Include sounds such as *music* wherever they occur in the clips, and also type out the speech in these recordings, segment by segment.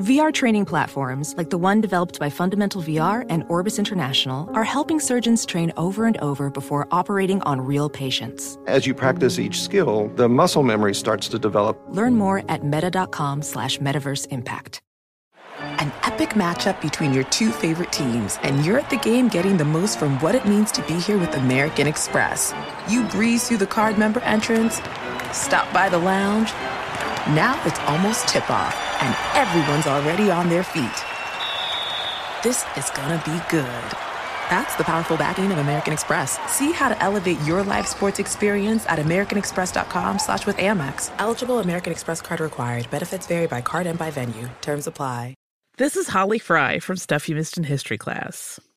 VR training platforms, like the one developed by Fundamental VR and Orbis International, are helping surgeons train over and over before operating on real patients. As you practice each skill, the muscle memory starts to develop. Learn more at meta.com slash metaverse impact. An epic matchup between your two favorite teams, and you're at the game getting the most from what it means to be here with American Express. You breeze through the card member entrance, stop by the lounge. Now it's almost tip off, and everyone's already on their feet. This is gonna be good. That's the powerful backing of American Express. See how to elevate your live sports experience at americanexpress.com slash with Amex. Eligible American Express card required. Benefits vary by card and by venue. Terms apply. This is Holly Fry from Stuff You Missed in History class.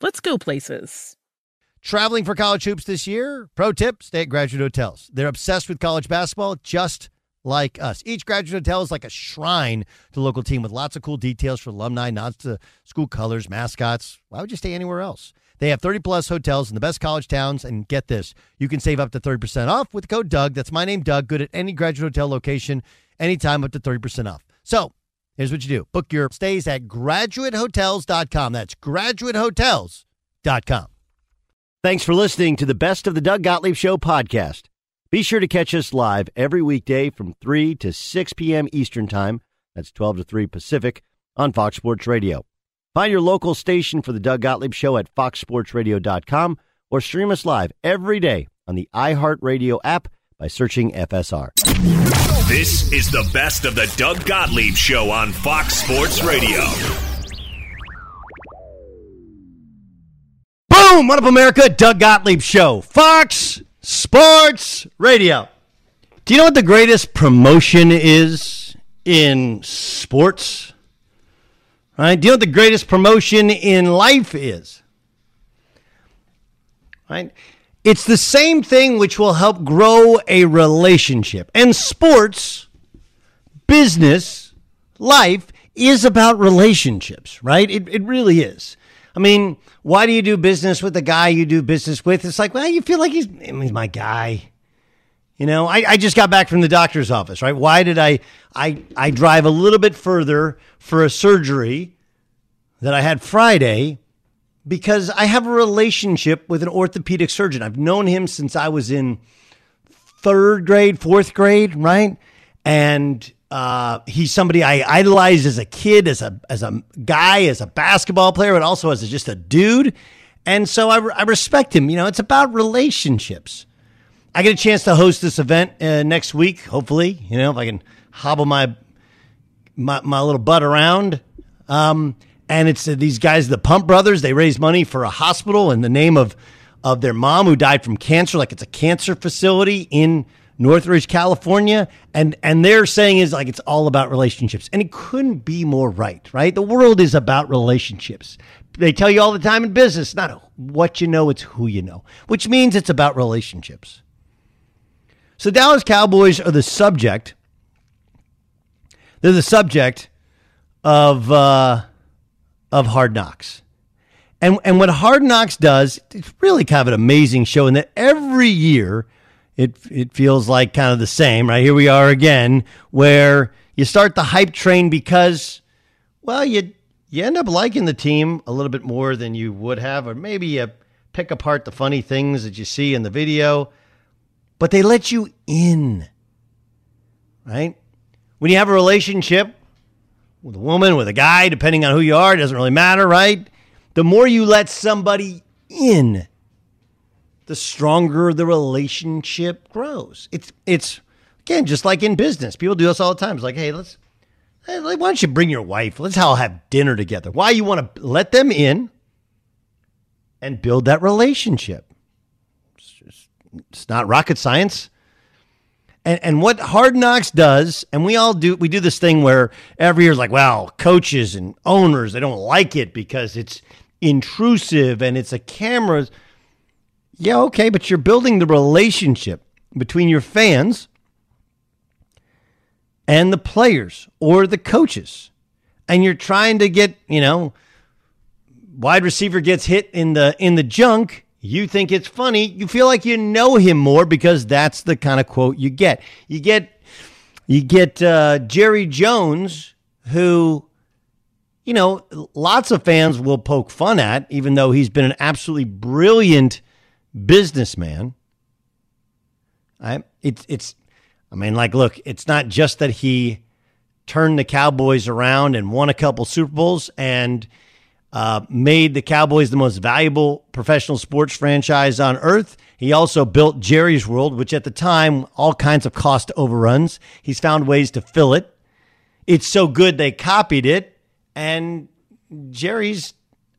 let's go places. Traveling for college hoops this year? Pro tip stay at graduate hotels. They're obsessed with college basketball, just like us. Each graduate hotel is like a shrine to the local team with lots of cool details for alumni, nods to school colors, mascots. Why would you stay anywhere else? They have 30 plus hotels in the best college towns. And get this you can save up to 30% off with code Doug. That's my name, Doug. Good at any graduate hotel location, anytime up to 30% off. So here's what you do book your stays at graduatehotels.com. That's graduatehotels.com. Thanks for listening to the Best of the Doug Gottlieb Show podcast. Be sure to catch us live every weekday from 3 to 6 p.m. Eastern Time. That's 12 to 3 Pacific on Fox Sports Radio. Find your local station for the Doug Gottlieb Show at foxsportsradio.com or stream us live every day on the iHeartRadio app by searching FSR. This is the best of the Doug Gottlieb Show on Fox Sports Radio. Boom! What up, America? Doug Gottlieb Show, Fox Sports Radio. Do you know what the greatest promotion is in sports? Right? Do you know what the greatest promotion in life is? Right? It's the same thing which will help grow a relationship. And sports, business, life is about relationships, right? It, it really is. I mean, why do you do business with the guy you do business with? It's like, well, you feel like he's, he's my guy. You know, I, I just got back from the doctor's office, right? Why did I, I, I drive a little bit further for a surgery that I had Friday because I have a relationship with an orthopedic surgeon. I've known him since I was in third grade, fourth grade, right? And uh, he's somebody I idolized as a kid, as a as a guy, as a basketball player, but also as a, just a dude. And so I, I respect him. You know, it's about relationships. I get a chance to host this event uh, next week. Hopefully, you know, if I can hobble my my, my little butt around. Um, and it's uh, these guys, the Pump Brothers. They raise money for a hospital in the name of of their mom who died from cancer. Like it's a cancer facility in Northridge, California, and and they're saying is like it's all about relationships, and it couldn't be more right. Right? The world is about relationships. They tell you all the time in business, not what you know, it's who you know, which means it's about relationships. So Dallas Cowboys are the subject. They're the subject of. Uh, of Hard Knocks. And and what Hard Knocks does, it's really kind of an amazing show in that every year it it feels like kind of the same, right? Here we are again, where you start the hype train because, well, you you end up liking the team a little bit more than you would have, or maybe you pick apart the funny things that you see in the video, but they let you in, right? When you have a relationship with a woman, with a guy, depending on who you are, it doesn't really matter, right? The more you let somebody in, the stronger the relationship grows. It's it's again just like in business. People do this all the time. It's like, hey, let's hey, why don't you bring your wife? Let's all have dinner together. Why you want to let them in and build that relationship? It's, just, it's not rocket science. And, and what Hard Knocks does, and we all do, we do this thing where every year is like, well, coaches and owners, they don't like it because it's intrusive and it's a camera. Yeah, okay, but you're building the relationship between your fans and the players or the coaches. And you're trying to get, you know, wide receiver gets hit in the in the junk, you think it's funny, you feel like you know him more because that's the kind of quote you get. You get you get uh, Jerry Jones who you know, lots of fans will poke fun at, even though he's been an absolutely brilliant businessman. I, it's, it's, I mean, like, look, it's not just that he turned the Cowboys around and won a couple Super Bowls and uh, made the Cowboys the most valuable professional sports franchise on earth. He also built Jerry's World, which at the time, all kinds of cost overruns. He's found ways to fill it. It's so good they copied it and Jerry's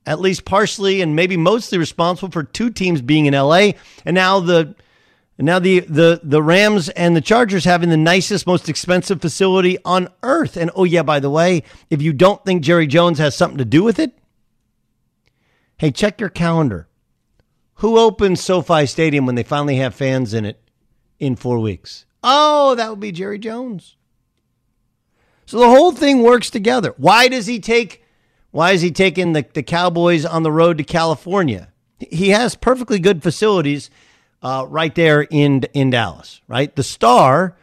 at least partially and maybe mostly responsible for two teams being in LA. And now the now the the the Rams and the Chargers having the nicest, most expensive facility on earth. And oh yeah, by the way, if you don't think Jerry Jones has something to do with it, hey, check your calendar. Who opens SoFi Stadium when they finally have fans in it in four weeks? Oh, that would be Jerry Jones. So the whole thing works together. Why does he take why is he taking the, the Cowboys on the road to California? He has perfectly good facilities uh, right there in in Dallas, right? The Star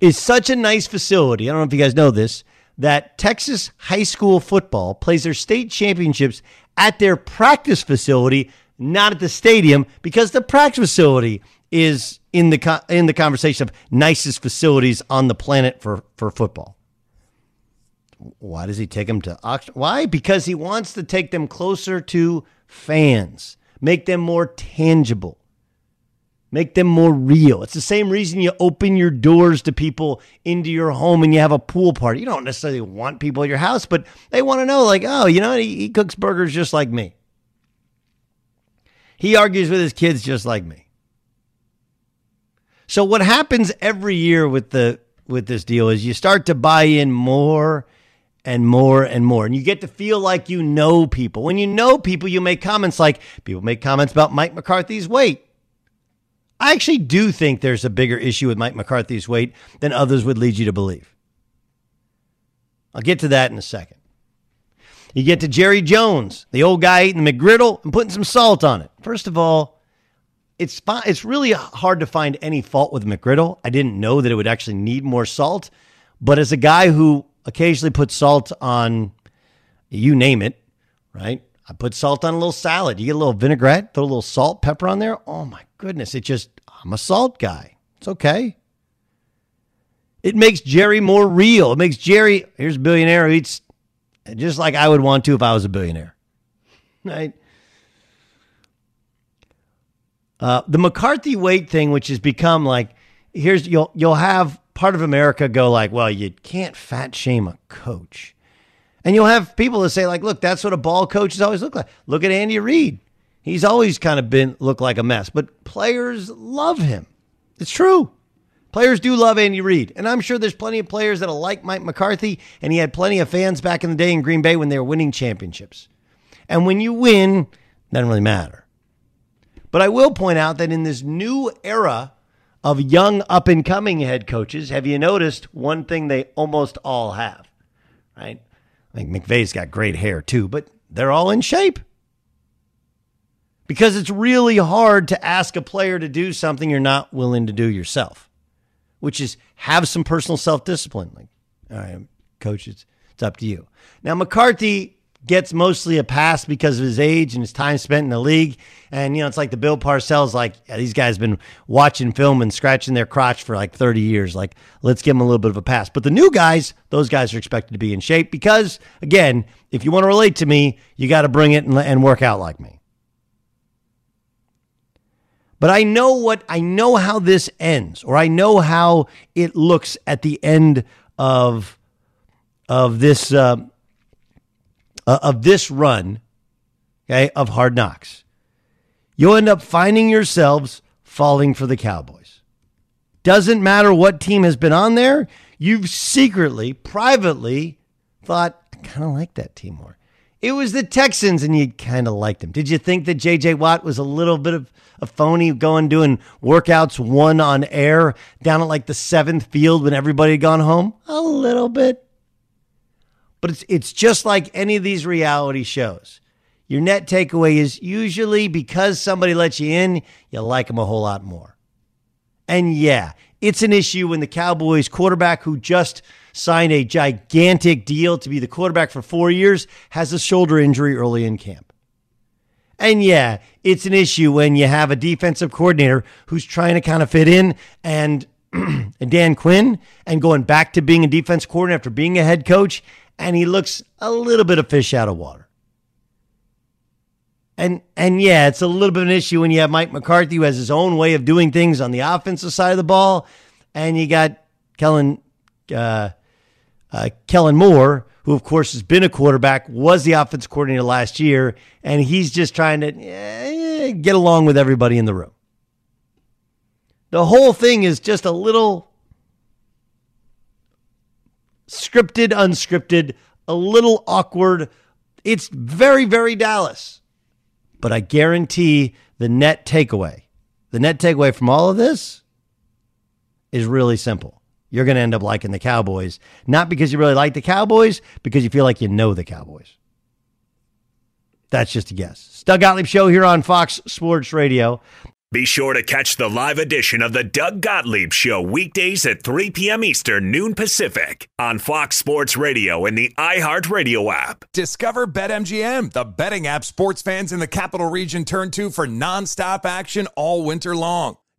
is such a nice facility. I don't know if you guys know this that Texas high school football plays their state championships at their practice facility, not at the stadium, because the practice facility is in the in the conversation of nicest facilities on the planet for for football. Why does he take them to Oxford? Why? Because he wants to take them closer to fans, make them more tangible, make them more real. It's the same reason you open your doors to people into your home and you have a pool party. You don't necessarily want people at your house, but they want to know, like, oh, you know, he, he cooks burgers just like me. He argues with his kids just like me. So what happens every year with the with this deal is you start to buy in more and more and more. And you get to feel like you know people. When you know people, you make comments like people make comments about Mike McCarthy's weight. I actually do think there's a bigger issue with Mike McCarthy's weight than others would lead you to believe. I'll get to that in a second. You get to Jerry Jones, the old guy eating the McGriddle and putting some salt on it. First of all, it's. It's really hard to find any fault with McGriddle. I didn't know that it would actually need more salt, but as a guy who occasionally puts salt on you name it, right? I put salt on a little salad. You get a little vinaigrette, throw a little salt, pepper on there. Oh my goodness. It just, I'm a salt guy. It's okay. It makes Jerry more real. It makes Jerry, here's a billionaire who eats just like I would want to if I was a billionaire. Right? Uh, the McCarthy weight thing, which has become like, here's you'll you'll have part of America go like, well, you can't fat shame a coach. And you'll have people that say, like, look, that's what a ball coaches always look like. Look at Andy Reid. He's always kind of been looked like a mess, but players love him. It's true. Players do love Andy Reid. And I'm sure there's plenty of players that'll like Mike McCarthy, and he had plenty of fans back in the day in Green Bay when they were winning championships. And when you win, doesn't really matter. But I will point out that in this new era of young up and coming head coaches, have you noticed one thing they almost all have? Right? I think McVay's got great hair too, but they're all in shape. Because it's really hard to ask a player to do something you're not willing to do yourself, which is have some personal self discipline. Like, all right, coach, it's, it's up to you. Now, McCarthy gets mostly a pass because of his age and his time spent in the league. And, you know, it's like the Bill Parcells, like, yeah, these guys have been watching film and scratching their crotch for like 30 years. Like, let's give them a little bit of a pass. But the new guys, those guys are expected to be in shape because, again, if you want to relate to me, you got to bring it and, and work out like me. But I know what I know how this ends, or I know how it looks at the end of of this uh, uh, of this run, okay, of hard knocks. You'll end up finding yourselves falling for the Cowboys. Doesn't matter what team has been on there, you've secretly, privately thought, I kind of like that team more. It was the Texans and you kind of liked them. Did you think that JJ Watt was a little bit of a phony going doing workouts one on air down at like the seventh field when everybody had gone home? A little bit. But it's it's just like any of these reality shows. Your net takeaway is usually because somebody lets you in, you like them a whole lot more. And yeah, it's an issue when the Cowboys quarterback who just signed a gigantic deal to be the quarterback for 4 years has a shoulder injury early in camp. And yeah, it's an issue when you have a defensive coordinator who's trying to kind of fit in *clears throat* and Dan Quinn and going back to being a defense coordinator after being a head coach and he looks a little bit of fish out of water. And and yeah, it's a little bit of an issue when you have Mike McCarthy who has his own way of doing things on the offensive side of the ball, and you got Kellen uh, uh, Kellen Moore, who of course has been a quarterback, was the offense coordinator last year, and he's just trying to eh, get along with everybody in the room. The whole thing is just a little scripted, unscripted, a little awkward. It's very, very Dallas. But I guarantee the net takeaway, the net takeaway from all of this is really simple. You're going to end up liking the Cowboys, not because you really like the Cowboys, because you feel like you know the Cowboys. That's just a guess. Doug Gottlieb Show here on Fox Sports Radio. Be sure to catch the live edition of the Doug Gottlieb Show weekdays at 3 p.m. Eastern, noon Pacific on Fox Sports Radio and the iHeartRadio app. Discover BetMGM, the betting app sports fans in the capital region turn to for nonstop action all winter long.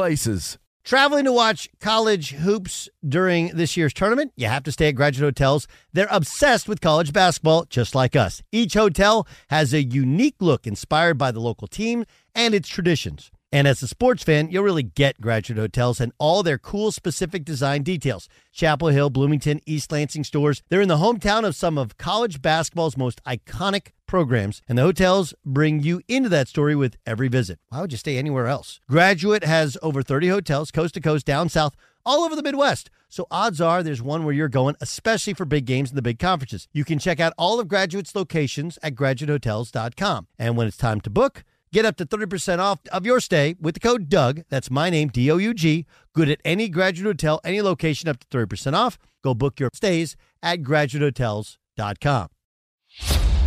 places. Traveling to watch college hoops during this year's tournament, you have to stay at graduate hotels. They're obsessed with college basketball, just like us. Each hotel has a unique look inspired by the local team and its traditions. And as a sports fan, you'll really get Graduate Hotels and all their cool specific design details. Chapel Hill, Bloomington, East Lansing Storrs. They're in the hometown of some of college basketball's most iconic programs, and the hotels bring you into that story with every visit. Why would you stay anywhere else? Graduate has over 30 hotels, coast to coast, down south, all over the Midwest. So odds are there's one where you're going, especially for big games and the big conferences. You can check out all of Graduate's locations at graduatehotels.com. And when it's time to book, Get up to 30% off of your stay with the code Doug. That's my name, D O U G. Good at any graduate hotel, any location, up to 30% off. Go book your stays at graduatehotels.com.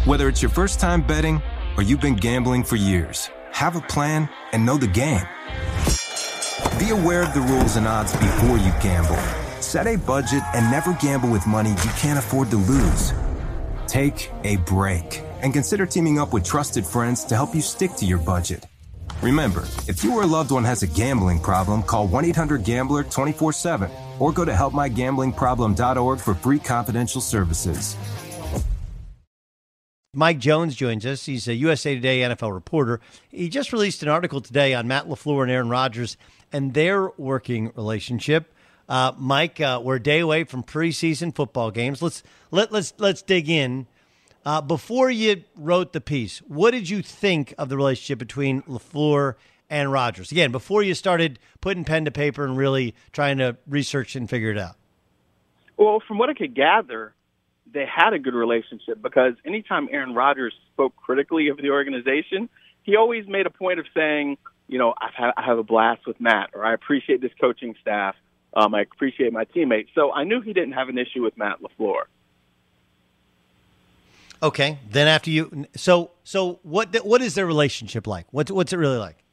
Whether it's your first time betting or you've been gambling for years, have a plan and know the game. Be aware of the rules and odds before you gamble. Set a budget and never gamble with money you can't afford to lose. Take a break and consider teaming up with trusted friends to help you stick to your budget. Remember, if you or a loved one has a gambling problem, call 1 800 Gambler 24 7 or go to helpmygamblingproblem.org for free confidential services. Mike Jones joins us. He's a USA Today NFL reporter. He just released an article today on Matt LaFleur and Aaron Rodgers and their working relationship. Uh, Mike, uh, we're a day away from preseason football games. Let's let let's let's dig in uh, before you wrote the piece, what did you think of the relationship between LaFleur and Rodgers? Again, before you started putting pen to paper and really trying to research and figure it out. Well, from what I could gather, they had a good relationship because anytime Aaron Rodgers spoke critically of the organization, he always made a point of saying, you know, I've had, I have a blast with Matt, or I appreciate this coaching staff. Um, I appreciate my teammates. So I knew he didn't have an issue with Matt LaFleur. Okay. Then after you, so so what what is their relationship like? What's what's it really like?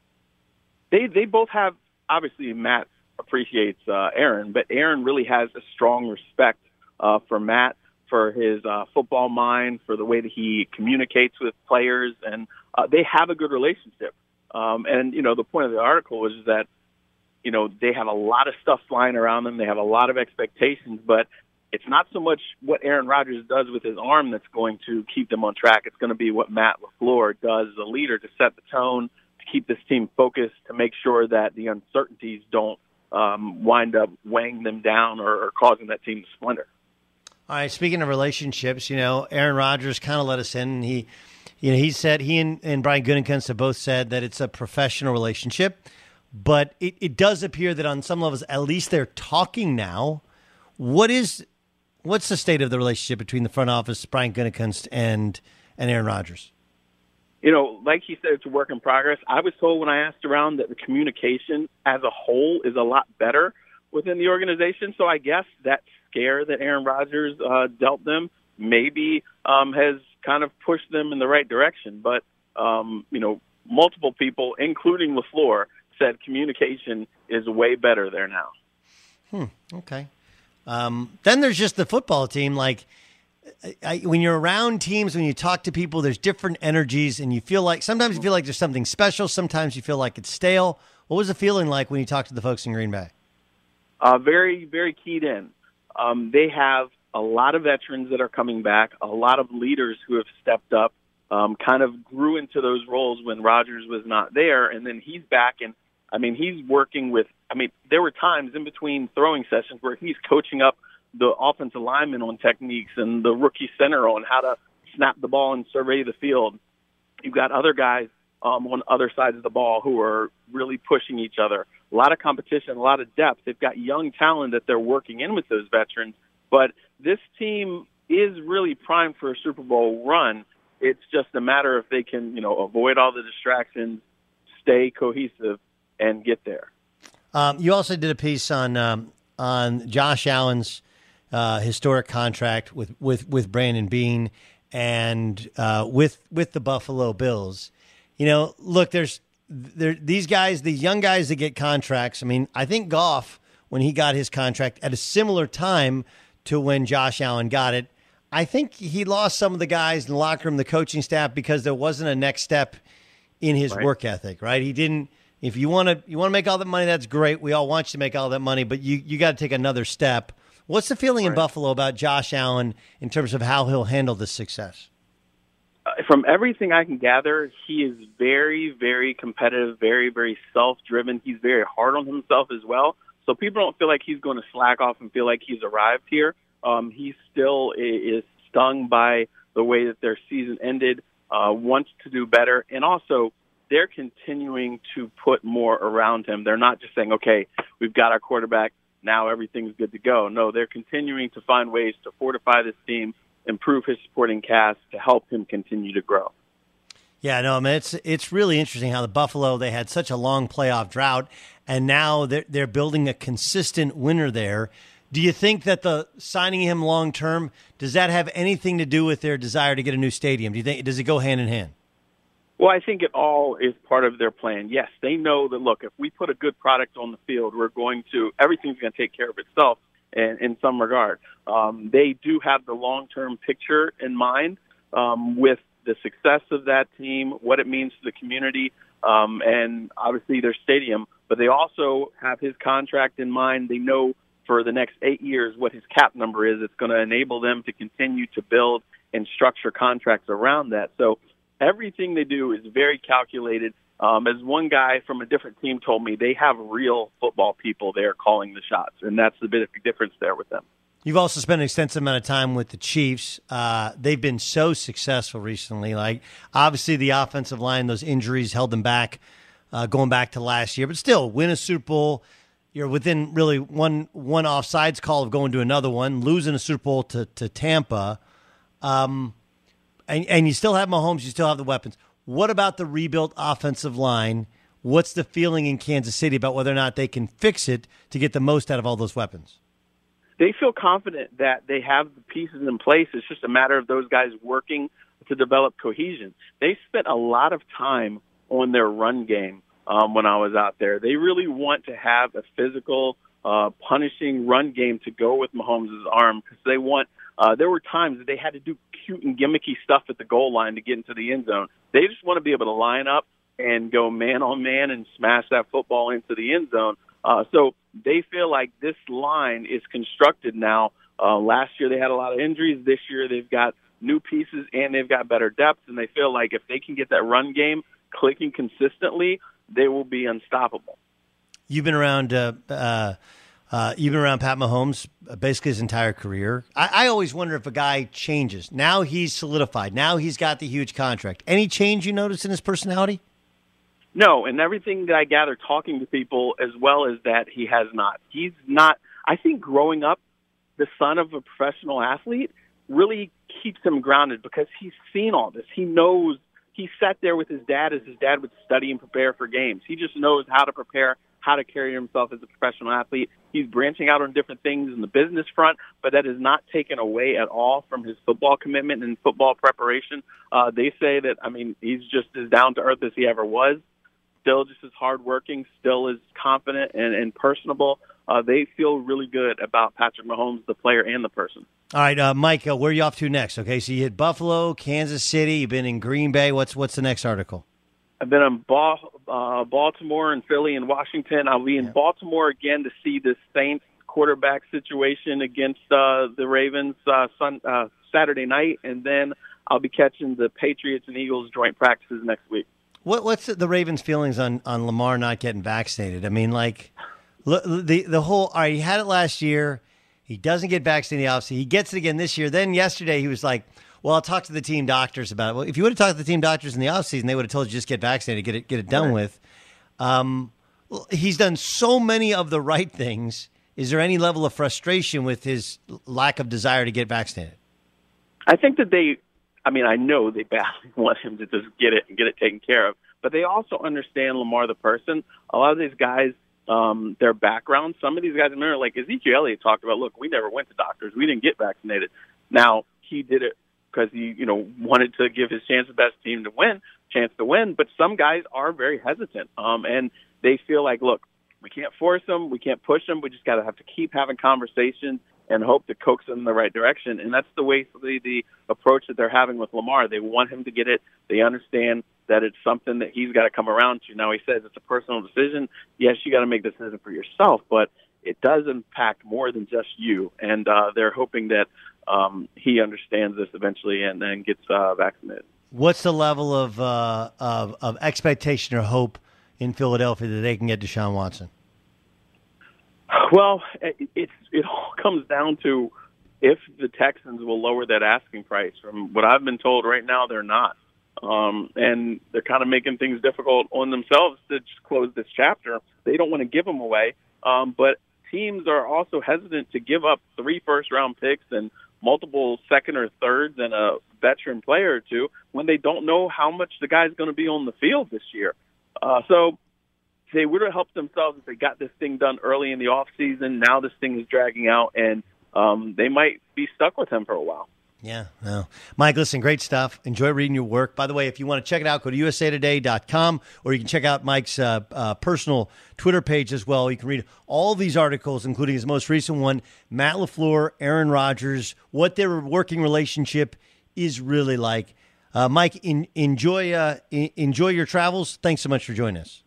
They they both have obviously Matt appreciates uh, Aaron, but Aaron really has a strong respect uh, for Matt for his uh, football mind, for the way that he communicates with players, and uh, they have a good relationship. Um, and you know, the point of the article was that you know they have a lot of stuff flying around them. They have a lot of expectations, but it's not so much what Aaron Rodgers does with his arm that's going to keep them on track. It's going to be what Matt LaFleur does as a leader to set the tone, to keep this team focused, to make sure that the uncertainties don't um, wind up weighing them down or, or causing that team to splinter. All right. Speaking of relationships, you know, Aaron Rodgers kind of let us in. He, you know, he said he and, and Brian Gutekunst have both said that it's a professional relationship, but it, it does appear that on some levels, at least they're talking now. What is what's the state of the relationship between the front office, Brian Gutekunst, and and Aaron Rodgers? You know, like he said, it's a work in progress. I was told when I asked around that the communication as a whole is a lot better within the organization. So I guess that scare that Aaron Rodgers uh, dealt them maybe um, has kind of pushed them in the right direction. But um, you know, multiple people, including LaFleur, said communication is way better there now. Hmm. Okay. Um, then there's just the football team. Like I, when you're around teams, when you talk to people, there's different energies, and you feel like sometimes you feel like there's something special. Sometimes you feel like it's stale. What was the feeling like when you talked to the folks in Green Bay? Uh, very, very keyed in. Um, they have a lot of veterans that are coming back, a lot of leaders who have stepped up, um, kind of grew into those roles when Rodgers was not there, and then he's back and I mean, he's working with. I mean, there were times in between throwing sessions where he's coaching up the offensive linemen on techniques and the rookie center on how to snap the ball and survey the field. You've got other guys um, on other sides of the ball who are really pushing each other. A lot of competition, a lot of depth. They've got young talent that they're working in with those veterans. But this team is really primed for a Super Bowl run. It's just a matter if they can, you know, avoid all the distractions, stay cohesive, and get there. Um, you also did a piece on um, on Josh Allen's uh, historic contract with, with, with Brandon Beane and uh, with with the Buffalo Bills. You know, look, there's there these guys, the young guys that get contracts. I mean, I think Goff when he got his contract at a similar time to when Josh Allen got it. I think he lost some of the guys in the locker room, the coaching staff, because there wasn't a next step in his right. work ethic. Right? He didn't. If you want to, you want to make all that money. That's great. We all want you to make all that money, but you you got to take another step. What's the feeling right. in Buffalo about Josh Allen in terms of how he'll handle this success? Uh, from everything I can gather, he is very, very competitive, very, very self-driven. He's very hard on himself as well. So people don't feel like he's going to slack off and feel like he's arrived here. Um, he still is stung by the way that their season ended. Uh, wants to do better, and also they're continuing to put more around him. They're not just saying, "Okay, we've got our quarterback now everything's good to go. No, they're continuing to find ways to fortify this team, improve his supporting cast to help him continue to grow. Yeah, no, I mean it's it's really interesting how the Buffalo they had such a long playoff drought, and now they're they're building a consistent winner there. Do you think that the signing him long term does that have anything to do with their desire to get a new stadium? Do you think does it go hand in hand? Well, I think it all is part of their plan. Yes, they know that. Look, if we put a good product on the field, we're going to everything's going to take care of itself. In, in some regard, um, they do have the long-term picture in mind um, with the success of that team, what it means to the community, um, and obviously their stadium. But they also have his contract in mind. They know for the next eight years what his cap number is. It's going to enable them to continue to build and structure contracts around that. So everything they do is very calculated. Um, as one guy from a different team told me, they have real football people there calling the shots, and that's the big difference there with them. You've also spent an extensive amount of time with the Chiefs. Uh, they've been so successful recently. Like obviously, the offensive line, those injuries held them back, uh, going back to last year. But still, win a Super Bowl. You're within really one one offsides call of going to another one, losing a Super Bowl to to Tampa. Um, and, and you still have Mahomes, you still have the weapons. What about the rebuilt offensive line? What's the feeling in Kansas City about whether or not they can fix it to get the most out of all those weapons? They feel confident that they have the pieces in place. It's just a matter of those guys working to develop cohesion. They spent a lot of time on their run game um, when I was out there. They really want to have a physical, uh, punishing run game to go with Mahomes' arm because they want uh, there were times that they had to do cute and gimmicky stuff at the goal line to get into the end zone. They just want to be able to line up and go man on man and smash that football into the end zone. Uh, so they feel like this line is constructed now. Uh, last year they had a lot of injuries. This year they've got new pieces and they've got better depth. And they feel like if they can get that run game clicking consistently, they will be unstoppable. You've been around uh, uh, uh, around Pat Mahomes uh, basically his entire career. I, I, always wonder if a guy changes. Now he's solidified. Now he's got the huge contract. Any change you notice in his personality? No, and everything that I gather talking to people as well as that he has not. He's not. I think growing up, the son of a professional athlete really keeps him grounded because he's seen all this. He knows. He sat there with his dad as his dad would study and prepare for games. He just knows how to prepare how to carry himself as a professional athlete. He's branching out on different things in the business front, but that is not taken away at all from his football commitment and football preparation. Uh, they say that, I mean, he's just as down to earth as he ever was, still just as hardworking, still as confident and, and personable. Uh, they feel really good about Patrick Mahomes, the player and the person. All right, uh, Mike, uh, where are you off to next? Okay, so you hit Buffalo, Kansas City. You've been in Green Bay. What's what's the next article? I've been in ba- uh, Baltimore and Philly and Washington. I'll be in yeah. Baltimore again to see the Saints quarterback situation against uh, the Ravens uh, sun, uh, Saturday night, and then I'll be catching the Patriots and Eagles joint practices next week. What, what's the Ravens' feelings on, on Lamar not getting vaccinated? I mean, like the the whole. All right, he had it last year. He doesn't get vaccinated. Obviously, he gets it again this year. Then yesterday, he was like well, I'll talk to the team doctors about it. Well, if you would have talked to the team doctors in the offseason, they would have told you just get vaccinated, get it, get it done right. with. Um, he's done so many of the right things. Is there any level of frustration with his lack of desire to get vaccinated? I think that they, I mean, I know they badly *laughs* want him to just get it and get it taken care of, but they also understand Lamar the person. A lot of these guys um, their background. Some of these guys, remember, like Ezekiel Elliott talked about, look, we never went to doctors. We didn't get vaccinated. Now, he did it because he, you know, wanted to give his chance the best team to win, chance to win. But some guys are very hesitant, um, and they feel like, look, we can't force them, we can't push them. We just got to have to keep having conversations and hope to coax them in the right direction. And that's the way the, the approach that they're having with Lamar. They want him to get it. They understand that it's something that he's got to come around to. Now he says it's a personal decision. Yes, you got to make the decision for yourself, but it does impact more than just you. And uh, they're hoping that um, he understands this eventually and then gets uh, vaccinated. What's the level of, uh, of of expectation or hope in Philadelphia that they can get Deshaun Watson? Well, it, it's it all comes down to if the Texans will lower that asking price. From what I've been told, right now they're not, um, and they're kind of making things difficult on themselves to just close this chapter. They don't want to give them away, um, but teams are also hesitant to give up three first round picks and multiple second or thirds and a veteran player or two when they don't know how much the guy's going to be on the field this year. Uh, so they would have helped themselves if they got this thing done early in the off season. Now this thing is dragging out, and um, they might be stuck with him for a while. Yeah, no. Mike, listen, great stuff. Enjoy reading your work. By the way, if you want to check it out, go to usatoday.com or you can check out Mike's uh, uh, personal Twitter page as well. You can read all these articles, including his most recent one Matt LaFleur, Aaron Rodgers, what their working relationship is really like. Uh, Mike, in, enjoy, uh, enjoy your travels. Thanks so much for joining us.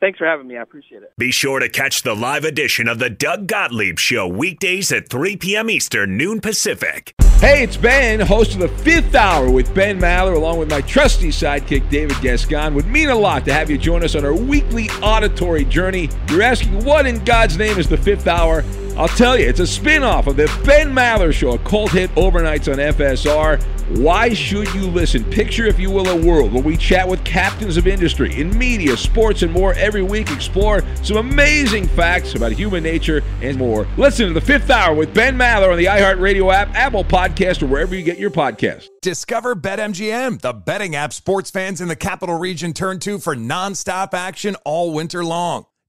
Thanks for having me. I appreciate it. Be sure to catch the live edition of the Doug Gottlieb Show weekdays at 3 p.m. Eastern, noon Pacific. Hey, it's Ben, host of the fifth hour with Ben Maller, along with my trusty sidekick, David Gascon. Would mean a lot to have you join us on our weekly auditory journey. You're asking, what in God's name is the fifth hour? I'll tell you, it's a spin off of the Ben Maller Show, a cult hit overnights on FSR. Why should you listen? Picture, if you will, a world where we chat with captains of industry in media, sports, and more every week. Explore some amazing facts about human nature and more. Listen to the fifth hour with Ben Maller on the iHeartRadio app, Apple Podcast, or wherever you get your podcasts. Discover BetMGM, the betting app sports fans in the capital region turn to for nonstop action all winter long.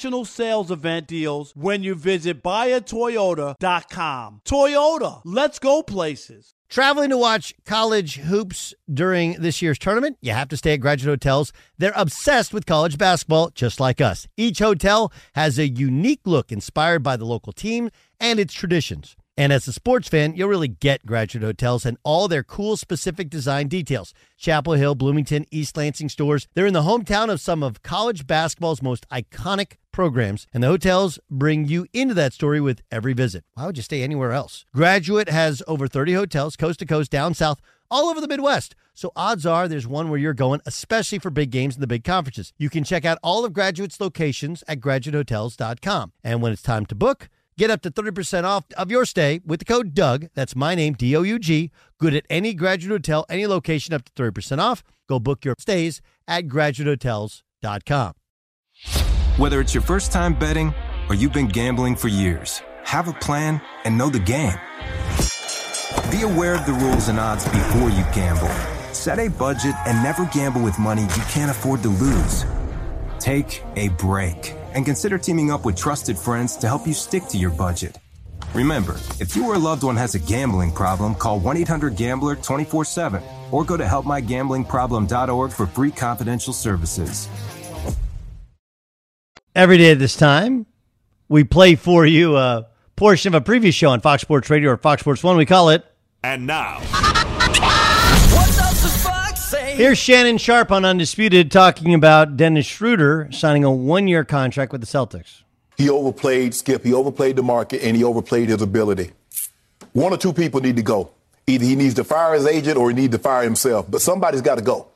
national sales event deals when you visit buyatoyota.com. Toyota, let's go places. Traveling to watch college hoops during this year's tournament? You have to stay at graduate hotels. They're obsessed with college basketball, just like us. Each hotel has a unique look inspired by the local team and its traditions. And as a sports fan, you'll really get Graduate Hotels and all their cool, specific design details. Chapel Hill, Bloomington, East Lansing Storrs. They're in the hometown of some of college basketball's most iconic programs, and the hotels bring you into that story with every visit. Why would you stay anywhere else? Graduate has over 30 hotels, coast to coast, down south, all over the Midwest. So odds are there's one where you're going, especially for big games and the big conferences. You can check out all of Graduate's locations at graduatehotels.com. And when it's time to book, Get up to 30% off of your stay with the code Doug. That's my name, D O U G. Good at any graduate hotel, any location, up to 30% off. Go book your stays at graduatehotels.com. Whether it's your first time betting or you've been gambling for years, have a plan and know the game. Be aware of the rules and odds before you gamble. Set a budget and never gamble with money you can't afford to lose. Take a break and consider teaming up with trusted friends to help you stick to your budget. Remember, if you or a loved one has a gambling problem, call 1 800 Gambler 24 7 or go to helpmygamblingproblem.org for free confidential services. Every day at this time, we play for you a portion of a previous show on Fox Sports Radio or Fox Sports One. We call it. And now. Here's Shannon Sharpe on Undisputed talking about Dennis Schroeder signing a one year contract with the Celtics. He overplayed Skip, he overplayed the market, and he overplayed his ability. One or two people need to go. Either he needs to fire his agent or he needs to fire himself, but somebody's got to go.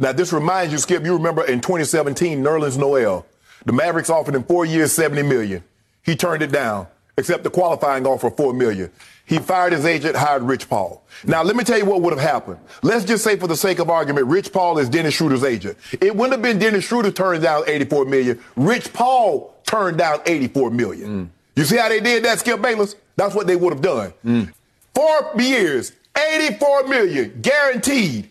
Now, this reminds you, Skip, you remember in 2017, Nerlens Noel, the Mavericks offered him four years, 70 million. He turned it down, except the qualifying offer, four million. He fired his agent, hired Rich Paul. Now, let me tell you what would have happened. Let's just say, for the sake of argument, Rich Paul is Dennis Schroeder's agent. It wouldn't have been Dennis Schroeder turned down 84 million. Rich Paul turned down 84 million. Mm. You see how they did that, Skip Bayless? That's what they would have done. Mm. Four years, 84 million, guaranteed.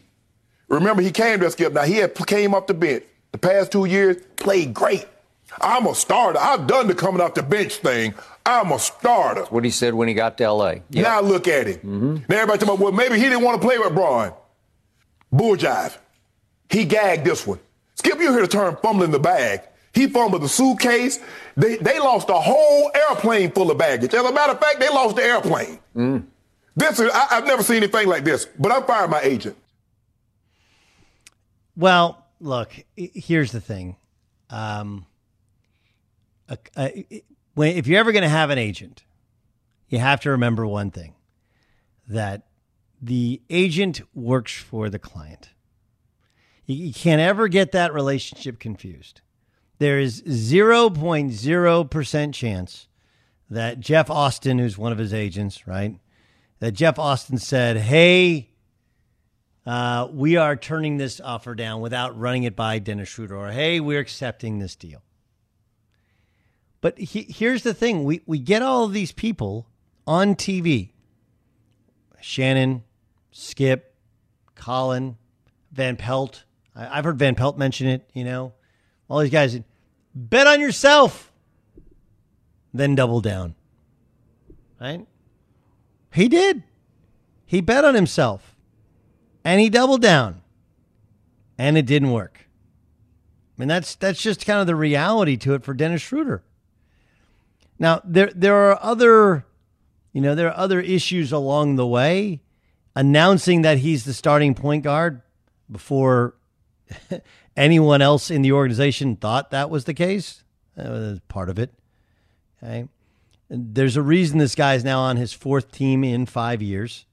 Remember, he came to Skip. Now, he had came off the bench. The past two years, played great. I'm a starter. I've done the coming off the bench thing. I'm a starter. That's what he said when he got to L.A. Yep. Now look at him. Mm-hmm. Now everybody talking about, well, maybe he didn't want to play with Bron. Bull jive. He gagged this one. Skip, you hear the term fumbling the bag. He fumbled the suitcase. They, they lost a whole airplane full of baggage. As a matter of fact, they lost the airplane. Mm. This is, I, I've never seen anything like this, but I'm firing my agent. Well, look, here's the thing. Um, when if you're ever going to have an agent, you have to remember one thing that the agent works for the client. You, you can't ever get that relationship confused. There is 0.0% chance that Jeff Austin, who's one of his agents, right? That Jeff Austin said, hey, uh, we are turning this offer down without running it by Dennis Schroeder, or hey, we're accepting this deal. But he, here's the thing we, we get all of these people on TV Shannon, Skip, Colin, Van Pelt. I, have heard Van Pelt mention it, you know. All these guys bet on yourself, then double down. Right? He did. He bet on himself and he doubled down and it didn't work. I mean, that's that's just kind of the reality to it for Dennis Schroeder. Now there there are other, you know, there are other issues along the way. Announcing that he's the starting point guard before *laughs* anyone else in the organization thought that was the case. Part of it. Okay. And there's a reason this guy's now on his fourth team in five years.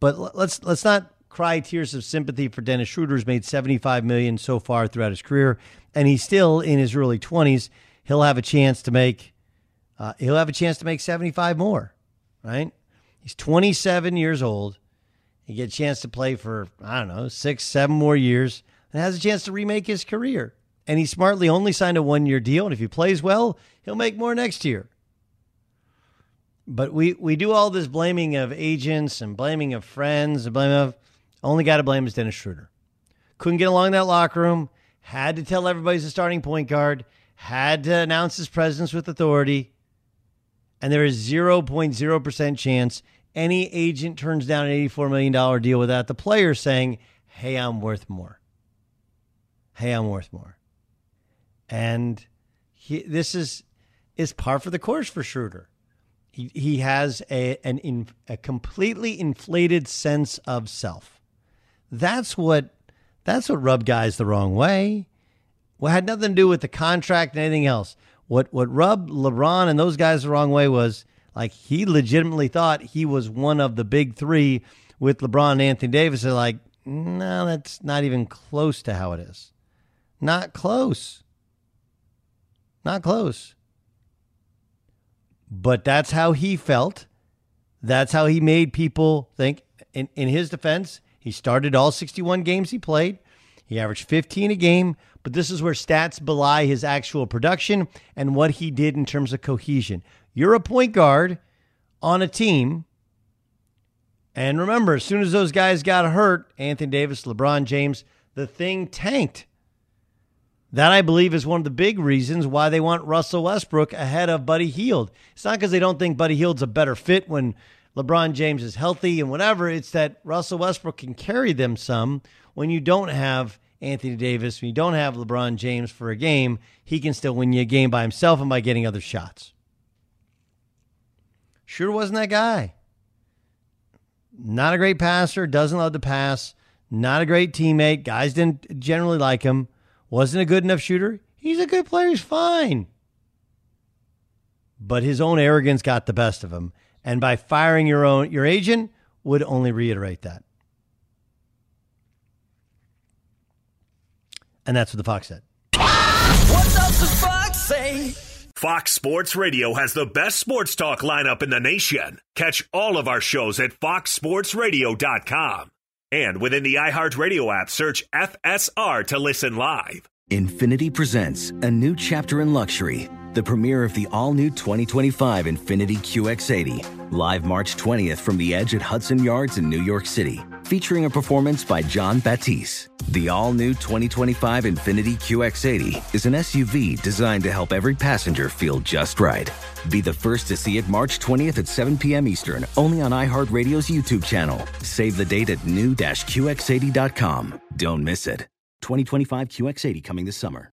But let's let's not cry tears of sympathy for Dennis Schroeder, who's made 75 million so far throughout his career, and he's still in his early 20s he'll have a chance to make uh, he'll have a chance to make 75 more, right? He's 27 years old. He get a chance to play for I don't know six, seven more years, and has a chance to remake his career. And he smartly only signed a one-year deal, and if he plays well, he'll make more next year. But we we do all this blaming of agents and blaming of friends and blaming of only got to blame is Dennis Schroeder. Couldn't get along that locker room. Had to tell everybody he's a starting point guard had to announce his presence with authority, and there is 0.0% chance any agent turns down an $84 million deal without the player saying, hey, I'm worth more. Hey, I'm worth more. And he, this is is par for the course for Schroeder. He, he has a, an in, a completely inflated sense of self. That's what that's what rubbed guys the wrong way. Well, had nothing to do with the contract and anything else. What what rubbed LeBron and those guys the wrong way was like he legitimately thought he was one of the big three with LeBron and Anthony Davis. They're like, no, that's not even close to how it is. Not close. Not close. But that's how he felt. That's how he made people think. In, in his defense, he started all 61 games he played. He averaged 15 a game, but this is where stats belie his actual production and what he did in terms of cohesion. You're a point guard on a team. And remember, as soon as those guys got hurt, Anthony Davis, LeBron James, the thing tanked. That I believe is one of the big reasons why they want Russell Westbrook ahead of Buddy Hield. It's not because they don't think Buddy Hield's a better fit when LeBron James is healthy and whatever. It's that Russell Westbrook can carry them some when you don't have Anthony Davis, when you don't have LeBron James for a game, he can still win you a game by himself and by getting other shots. Sure wasn't that guy. Not a great passer, doesn't love to pass, not a great teammate. Guys didn't generally like him. Wasn't a good enough shooter. He's a good player. He's fine. But his own arrogance got the best of him. And by firing your own your agent would only reiterate that. And that's what the Fox said. What does the Fox say? Fox Sports Radio has the best sports talk lineup in the nation. Catch all of our shows at foxsportsradio.com. And within the iHeartRadio app, search FSR to listen live. Infiniti presents a new chapter in luxury, the premiere of the all new 2025 Infiniti QX80, live March 20th from the edge at Hudson Yards in New York City, featuring a performance by Jon Batiste. The all new 2025 Infiniti QX80 is an SUV designed to help every passenger feel just right. Be the first to see it March 20th at 7 p.m. Eastern, only on iHeartRadio's YouTube channel. Save the date at new-QX80.com. Don't miss it. 2025 QX80 coming this summer.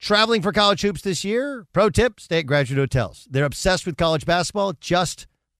Traveling for college hoops this year? Pro tip stay at graduate hotels. They're obsessed with college basketball, just